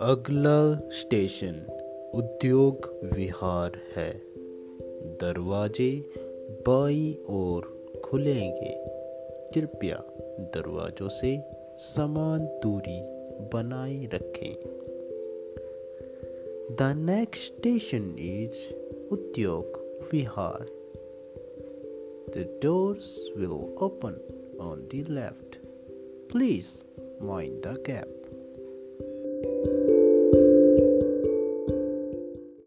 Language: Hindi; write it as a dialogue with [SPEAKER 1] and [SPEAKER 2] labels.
[SPEAKER 1] अगला स्टेशन उद्योग विहार है दरवाजे बाई ओर खुलेंगे कृपया दरवाजों से समान दूरी बनाए रखें the next station is Udyog Vihar the doors will open on the left. Please mind the gap.